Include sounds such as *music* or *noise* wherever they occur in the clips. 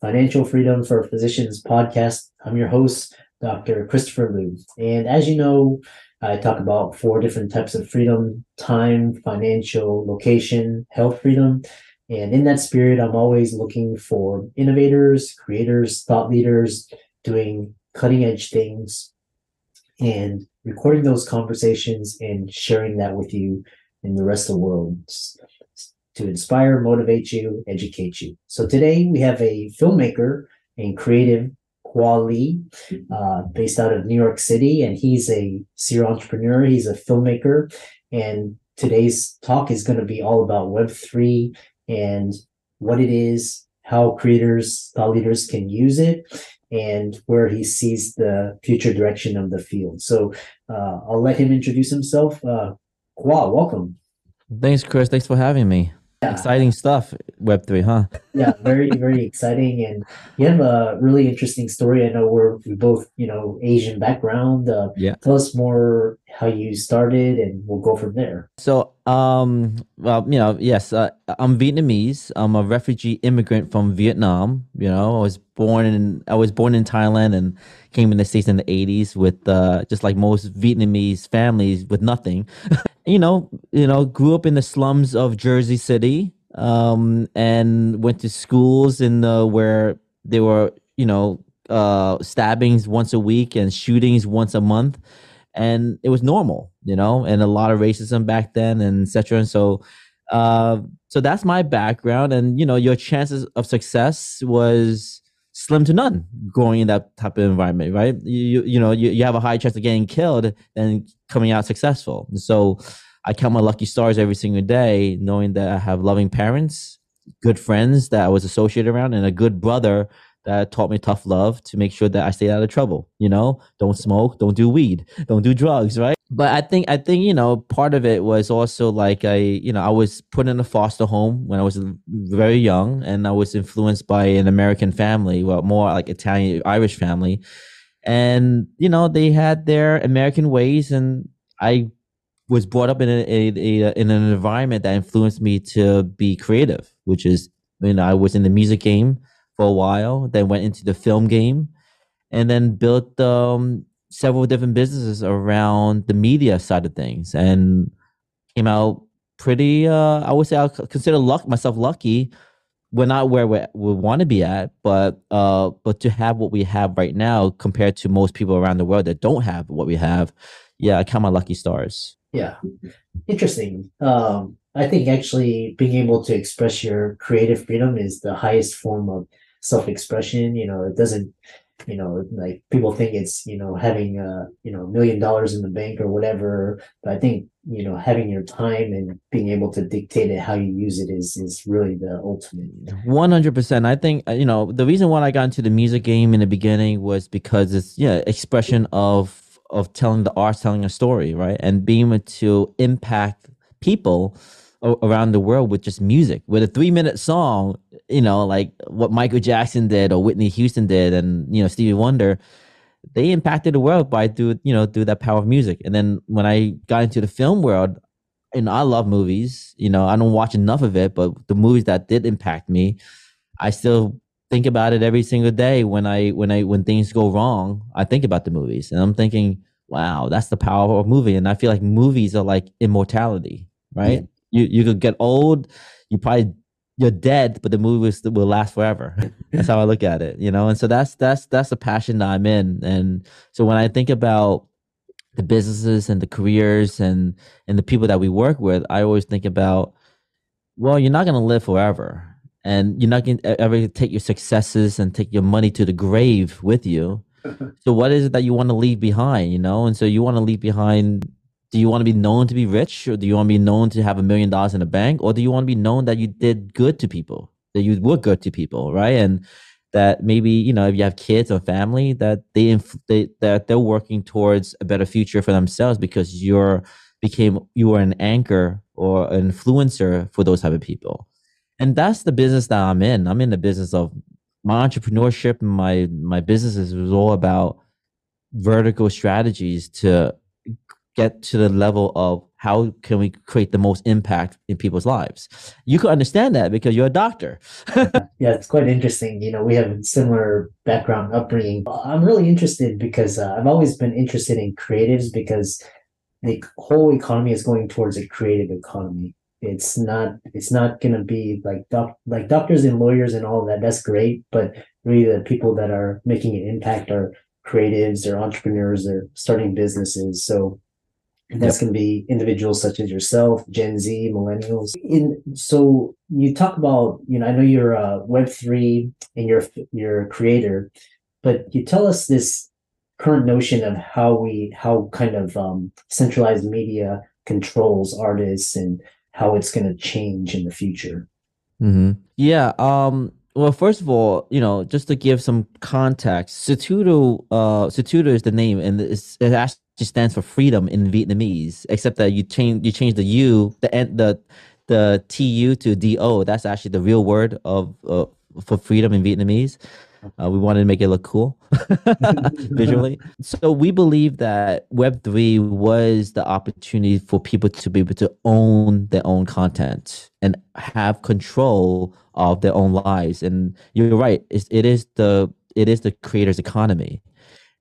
Financial Freedom for Physicians podcast. I'm your host, Dr. Christopher Loo. And as you know, I talk about four different types of freedom time, financial, location, health freedom. And in that spirit, I'm always looking for innovators, creators, thought leaders doing cutting edge things and recording those conversations and sharing that with you in the rest of the world to inspire, motivate you, educate you. So today we have a filmmaker and creative Khoa Le, uh, based out of New York City, and he's a serial entrepreneur. He's a filmmaker, and today's talk is going to be all about Web three and what it is, how creators, thought leaders can use it, and where he sees the future direction of the field. So uh, I'll let him introduce himself. Uh, welcome. Thanks, Chris. Thanks for having me. Yeah. Exciting stuff, Web three, huh? yeah, very very exciting, and you have a really interesting story. I know we're we both you know Asian background. Uh, yeah, tell us more how you started, and we'll go from there. So, um, well, you know, yes, uh, I'm Vietnamese. I'm a refugee immigrant from Vietnam. You know, I was born in I was born in Thailand and came in the states in the 80s with uh, just like most Vietnamese families with nothing. *laughs* you know, you know, grew up in the slums of Jersey City, um, and went to schools in the where there were, you know, uh, stabbings once a week and shootings once a month, and it was normal, you know, and a lot of racism back then, and etc. And so, uh, so that's my background, and you know, your chances of success was slim to none growing in that type of environment, right? You you know you, you have a high chance of getting killed than coming out successful. So I count my lucky stars every single day, knowing that I have loving parents, good friends that I was associated around, and a good brother that taught me tough love to make sure that I stay out of trouble. You know, don't smoke, don't do weed, don't do drugs, right? But I think I think you know part of it was also like I you know I was put in a foster home when I was very young, and I was influenced by an American family, well more like Italian Irish family, and you know they had their American ways, and I was brought up in a, a, a, in an environment that influenced me to be creative, which is you know I was in the music game for a while, then went into the film game, and then built um, several different businesses around the media side of things, and came out pretty. Uh, I would say I consider luck myself lucky. We're not where we, we want to be at, but uh, but to have what we have right now compared to most people around the world that don't have what we have, yeah, I count my lucky stars. Yeah. Interesting. Um, I think actually being able to express your creative freedom is the highest form of self expression. You know, it doesn't, you know, like people think it's, you know, having a, you know, million dollars in the bank or whatever. But I think, you know, having your time and being able to dictate it how you use it is is really the ultimate. One hundred percent. I think uh, you know the reason why I got into the music game in the beginning was because it's yeah expression of of telling the art, telling a story, right? And being able to impact people around the world with just music, with a three minute song, you know, like what Michael Jackson did or Whitney Houston did, and you know Stevie Wonder, they impacted the world by through you know through that power of music. And then when I got into the film world, and I love movies, you know, I don't watch enough of it, but the movies that did impact me, I still think about it every single day when I when I when things go wrong. I think about the movies, and I'm thinking, wow, that's the power of a movie. And I feel like movies are like immortality, right? Yeah. You you could get old, you probably you're dead, but the movie will, will last forever. *laughs* that's how I look at it, you know. And so that's that's that's the passion that I'm in. And so when I think about the businesses and the careers and and the people that we work with, I always think about, well, you're not going to live forever, and you're not going to ever take your successes and take your money to the grave with you. *laughs* so what is it that you want to leave behind? You know, and so you want to leave behind do you want to be known to be rich or do you want to be known to have a million dollars in the bank or do you want to be known that you did good to people that you were good to people right? And that maybe you know if you have kids or family that they, they that they're working towards a better future for themselves because you're became you were an anchor or an influencer for those type of people. And that's the business that i'm in. I'm in the business of my entrepreneurship and my my businesses was all about vertical strategies to get to the level of how can we create the most impact in people's lives. You can understand that because you're a doctor. *laughs* Yeah it's quite interesting. You know we have similar background upbringing. I'm really interested because uh, i've always been interested in creatives because the whole economy is going towards a creative economy. It's not it's not going to be like doc, like doctors and lawyers and all that. That's great but really the people that are making an impact are creatives or entrepreneurs or starting businesses. So that's yep. going to be individuals such as yourself, Gen Z, millennials. In so you talk about, you know, I know you're a Web three and you're you're a creator, but you tell us this current notion of how we how kind of um, centralized media controls artists and how it's going to change in the future. Mm-hmm. Yeah. Um, well, first of all, you know, just to give some context, Sutudu, uh, Sutudu is the name, and it's, it actually stands for freedom in Vietnamese, except that you change you change the U, the the the TU to DO. That's actually the real word of uh, for freedom in Vietnamese. Uh, we wanted to make it look cool *laughs* visually. So we believe that Web3 was the opportunity for people to be able to own their own content and have control of their own lives. And you're right, it is the it is the creator's economy.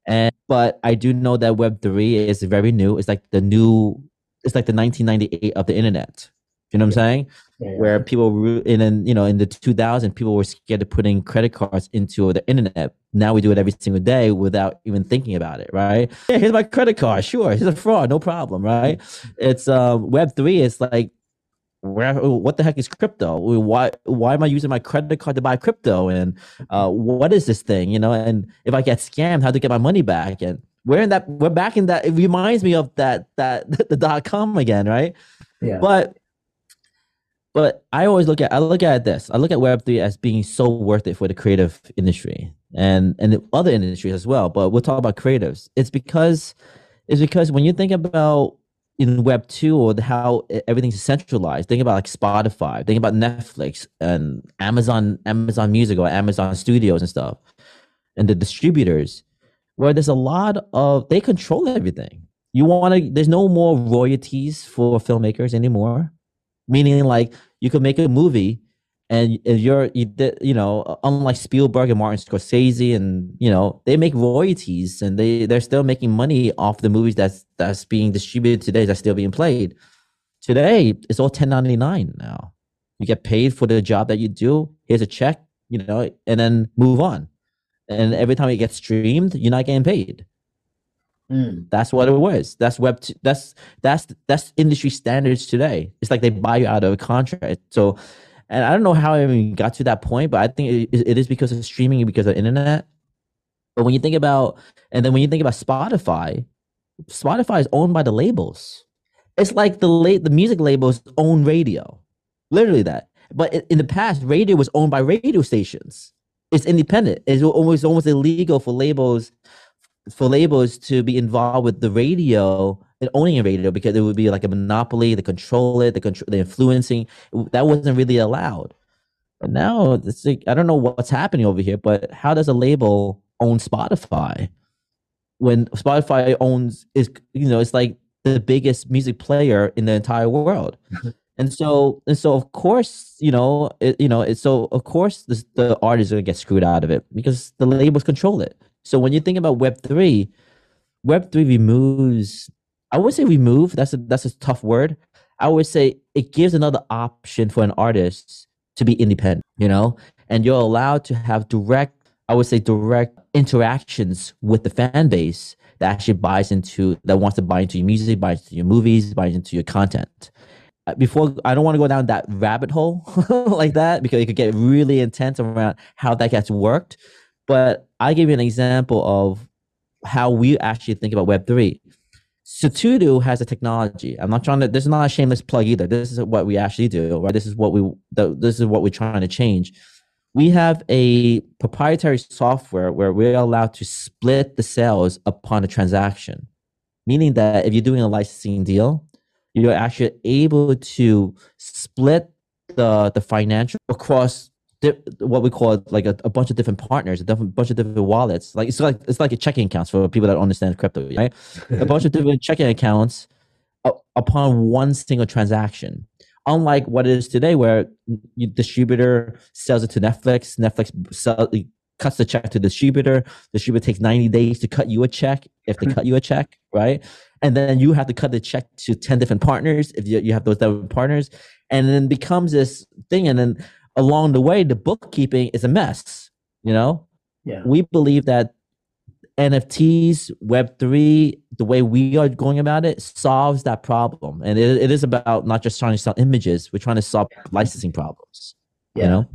And but I do know that Web three is very new. It's like the new. It's like the 1998 of the internet. You know what I'm saying? Yeah. Where people in, you know in the 2000 people were scared of putting credit cards into the internet. Now we do it every single day without even thinking about it, right? Yeah, here's my credit card. Sure, it's a fraud, no problem, right? It's um, Web three. It's like where what the heck is crypto? Why why am i using my credit card to buy crypto? And uh, what is this thing? You know and if i get scammed how to get my money back? And we're in that we're back in that it reminds me of that that *laughs* the dot com again right? Yeah. But but i always look at i look at this. I look at web3 as being so worth it for the creative industry and and the other industries as well. But we'll talk about creatives. It's because it's because when you think about in Web two or the, how everything's centralized. Think about like Spotify. Think about Netflix and Amazon, Amazon Music or Amazon Studios and stuff, and the distributors, where there's a lot of they control everything. You want to. There's no more royalties for filmmakers anymore. Meaning, like you could make a movie and you're you, you know unlike Spielberg and Martin Scorsese and you know they make royalties and they they're still making money off the movies that's that's being distributed today that's still being played. Today it's all 1099 now. You get paid for the job that you do here's a check you know and then move on. And every time it gets streamed you're not getting paid. Mm. that's what it was. That's web t- that's that's that's industry standards today. It's like they buy you out of a contract. So and I don't know how I even got to that point, but I think it, it is because of streaming because of internet. But when you think about, and then when you think about Spotify, Spotify is owned by the labels. It's like the late the music labels own radio, literally that. But in the past, radio was owned by radio stations. It's independent. It's almost almost illegal for labels for labels to be involved with the radio owning a radio because it would be like a monopoly. They control it. The control, the influencing. That wasn't really allowed. But now it's like I don't know what's happening over here. But how does a label own Spotify when Spotify owns is you know it's like the biggest music player in the entire world. *laughs* and so and so of course you know it, you know it, so of course the, the artists are gonna get screwed out of it because the labels control it so when you think about web 3 Web three removes. I would say remove. That's a that's a tough word. I would say it gives another option for an artist to be independent. You know, and you're allowed to have direct. I would say direct interactions with the fan base that actually buys into that wants to buy into your music, buys into your movies, buys into your content. Uh, before I don't want to go down that rabbit hole *laughs* like that because it could get really intense around how that gets worked. But I give you an example of how we actually think about Web three. Sutudu has a technology. I'm not trying to. This is not a shameless plug either. This is what we actually do. Right. This is what we. This is what we're trying to change. We have a proprietary software where we're allowed to split the sales upon a transaction, meaning that if you're doing a licensing deal, you're actually able to split the the financial across di- what we call like a, a, bunch of different partners, a different, bunch of different wallets. Like it's like it's like a checking accounts for people that understand crypto, right? a bunch of different checking accounts uh, upon one single transaction. Unlike what it is today, where distributor sells it to Netflix, Netflix sell, cuts the check to distributor. Distributor takes 90 days to cut you a check if they cut you a check, right? And then you have to cut the check to 10 different partners if you, you have those different partners. And then becomes this thing. And then along the way, the bookkeeping is a mess, you know? Yeah. We believe that NFTs, Web3, the way we are going about it solves that problem. And it, it is about not just trying to sell images, we're trying to solve licensing problems. Yeah. You know?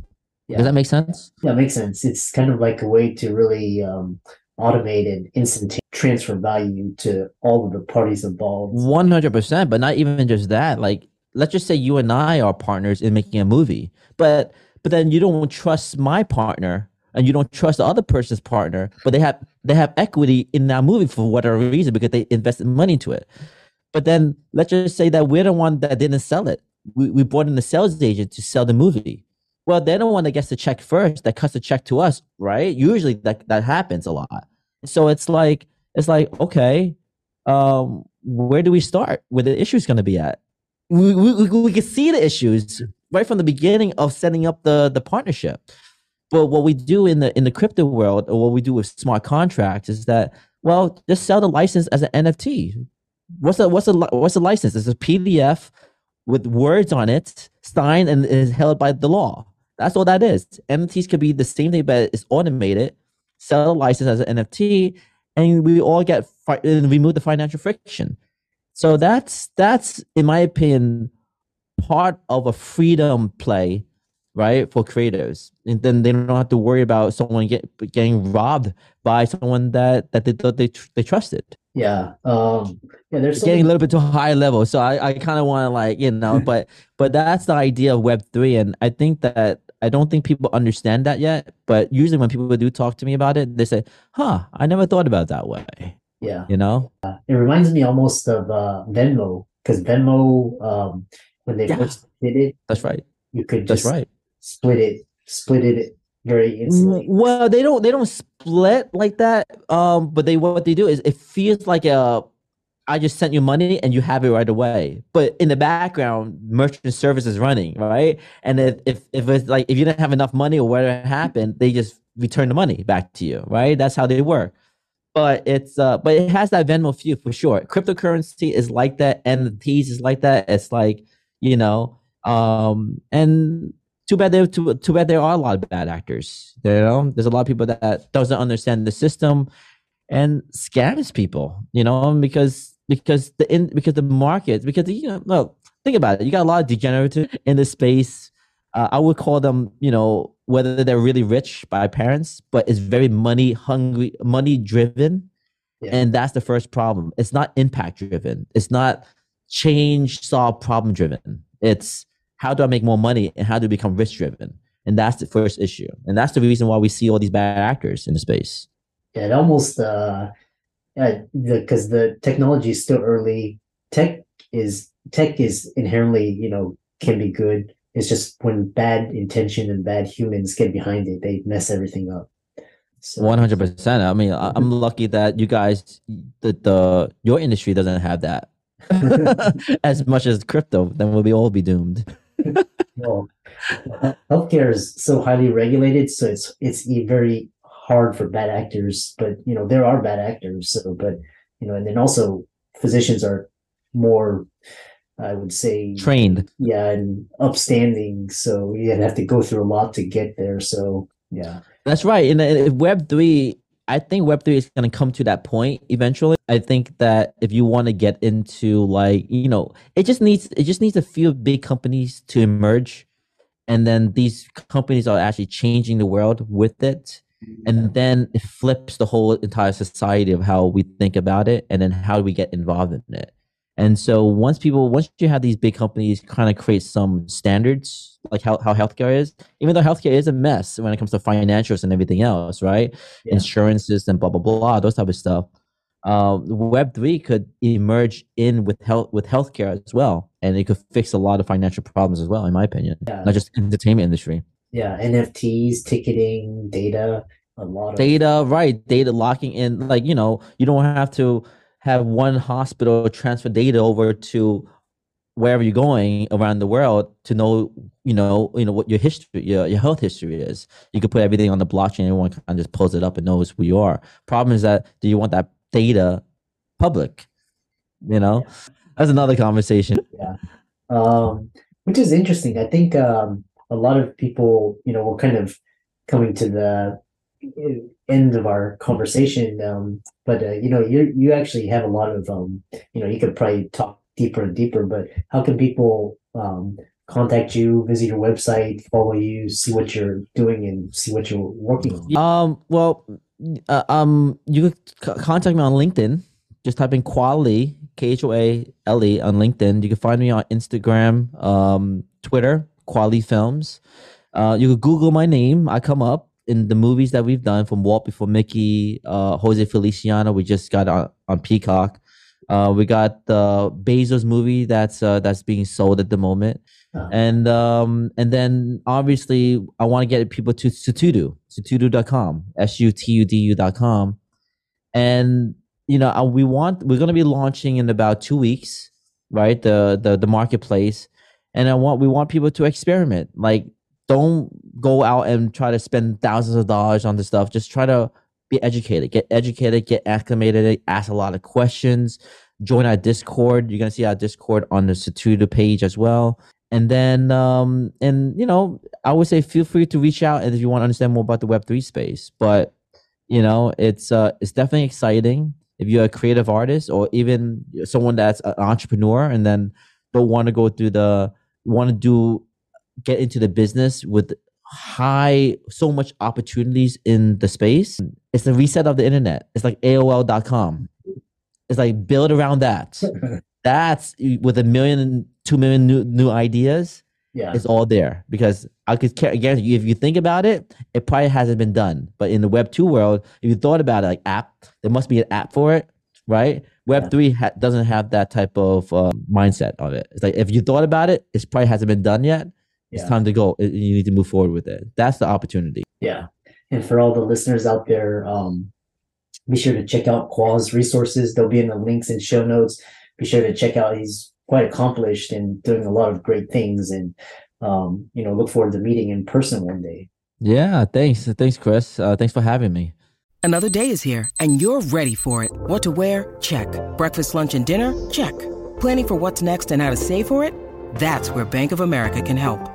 Yeah. Does that make sense? Yeah, it makes sense. It's kind of like a way to really um, automate and instant transfer value to all of the parties involved. 100%. But not even just that. Like, let's just say you and I are partners in making a movie, but but then you don't trust my partner and you don't trust the other person's partner, but they have they have equity in that movie for whatever reason because they invested money into it. But then let's just say that we're the one that didn't sell it. We, we brought in the sales agent to sell the movie. Well, they're the one that gets the check first, that cuts the check to us, right? Usually that that happens a lot. So it's like it's like okay, um, where do we start? Where the issue is going to be at? We, we we can see the issues right from the beginning of setting up the the partnership. But what we do in the in the crypto world, or what we do with smart contracts, is that well, just sell the license as an NFT. What's a what's a what's a license? It's a PDF with words on it, signed and is held by the law. That's all that is. NFTs could be the same thing, but it's automated. Sell the license as an NFT, and we all get fi- remove the financial friction. So that's that's in my opinion part of a freedom play, right, for creators. And then they don't have to worry about someone get, getting robbed by someone that that they thought they they trusted. Yeah, um, yeah. There's getting a little bit too high level, so I, I kind of want to like you know, *laughs* but but that's the idea of Web three, and I think that I don't think people understand that yet. But usually when people do talk to me about it, they say, "Huh, I never thought about that way." Yeah, you know, uh, it reminds me almost of uh, Venmo because Venmo, um, when they Yeah. first did it, that's right. you could That's just right. split it, split it very instantly. Well, they don't they don't split like that. Um, but they what they do is it feels like a I just sent you money and you have it right away. But in the background, merchant service is running, right? And if if, if it's like if you didn't have enough money or whatever happened, they just return the money back to you, right? That's how they work. But it's uh but it has that Venmo feel for sure. Cryptocurrency is like that, NFTs is like that. It's like, you know, um, and too bad there too, too bad there are a lot of bad actors. You know, there's a lot of people that doesn't understand the system and scams people. You know, because because the in because the market because you know no think about it. You got a lot of degenerative in this space. Uh, I would call them, you know, whether they're really rich by parents, but it's very money hungry, money driven, Yeah. and that's the first problem. It's not impact driven. It's not change solve problem driven. It's how do I make more money and how do I become rich driven? And that's the first issue. And that's the reason why we see all these bad actors in the space. Yeah, it almost uh, yeah, because the technology is still early. Tech is tech is inherently, you know, can be good. It's just when bad intention and bad humans get behind it, they mess everything up. One hundred percent. I mean, I'm lucky that you guys, the, the your industry doesn't have that *laughs* as much as crypto. Then we'll be all be doomed. *laughs* well, healthcare is so highly regulated, so it's it's very hard for bad actors. But you know, there are bad actors. So, but you know, and then also physicians are more, I would say, trained. Yeah, and upstanding. So you have to go through a lot to get there. So yeah, that's right. Uh, in Web three, I think Web three is going to come to that point eventually. I think that if you want to get into like you know, it just needs it just needs a few big companies to emerge, and then these companies are actually changing the world with it, and then it flips the whole entire society of how we think about it, and then how do we get involved in it. And so once people, once you have these big companies kind of create some standards, like how, how healthcare is, even though healthcare is a mess when it comes to financials and everything else, right? Yeah. Insurances and blah, blah, blah, those type of stuff. Um, Web3 could emerge in with health, with healthcare as well. And it could fix a lot of financial problems as well, in my opinion, yeah. not just entertainment industry. Yeah. NFTs, ticketing, data, a lot of data, right. Data locking in, like, you know, you don't have to, have one hospital transfer data over to wherever you're going around the world to know you know you know what your history your, your health history is. You could put everything on the blockchain. Everyone can just pulls it up and knows who you are. Problem is that do you want that data public? You know? Yeah. that's another conversation. Yeah. Um which is interesting. I think um a lot of people you know we're kind of coming to the end of our conversation. Um, but uh, you know, you you actually have a lot of um, you know, you could probably talk deeper and deeper. But how can people um, contact you, visit your website, follow you, see what you're doing, and see what you're working on? Um, well, uh, um, you could contact me on LinkedIn. Just type in Khoa Le K H O A L E on LinkedIn. You can find me on Instagram, um, Twitter, Khoa Le Films. Uh, you could Google my name. I come up in the movies that we've done from Walt Before Mickey, uh, Jose Feliciano, we just got on, on Peacock. Uh, we got the Bezos movie that's uh, that's being sold at the moment, oh. and um, and then obviously I want to get people to Sutudu, sutudu.com, s u t u d u.com, and you know uh, we want we're going to be launching in about two weeks, right? The the the marketplace, and I want we want people to experiment, like don't go out and try to spend thousands of dollars on this stuff. Just try to be educated, get educated, get acclimated, ask a lot of questions, join our Discord. You're gonna see our Discord on the Sutudu page as well. And then, um, and you know, I would say feel free to reach out if you want to understand more about the Web three space. But you know, it's uh, it's definitely exciting if you're a creative artist or even someone that's an entrepreneur and then don't want to go through the want to do get into the business with high so much opportunities in the space. It's the reset of the internet. It's like aol.com it's like build around that. *laughs* That's with a million two million new, new ideas yeah. it's all there. Because i could guarantee you if you think about it it probably hasn't been done. But in the web 2 world if you thought about it like app there must be an app for it right? Web yeah. 3 ha- doesn't have that type of uh, mindset of it. It's like if you thought about it it probably hasn't been done yet it's time to go. You need to move forward with it. That's the opportunity. Yeah. And for all the listeners out there, um, be sure to check out Khoa Le's resources. They'll be in the links and show notes. Be sure to check out. He's quite accomplished and doing a lot of great things. And um, you know, look forward to meeting in person one day. Yeah, thanks. Thanks, Chris. Uh, thanks for having me. Another day is here and you're ready for it. What to wear? Check. Breakfast, lunch, and dinner? Check. Planning for what's next and how to save for it? That's where Bank of America can help.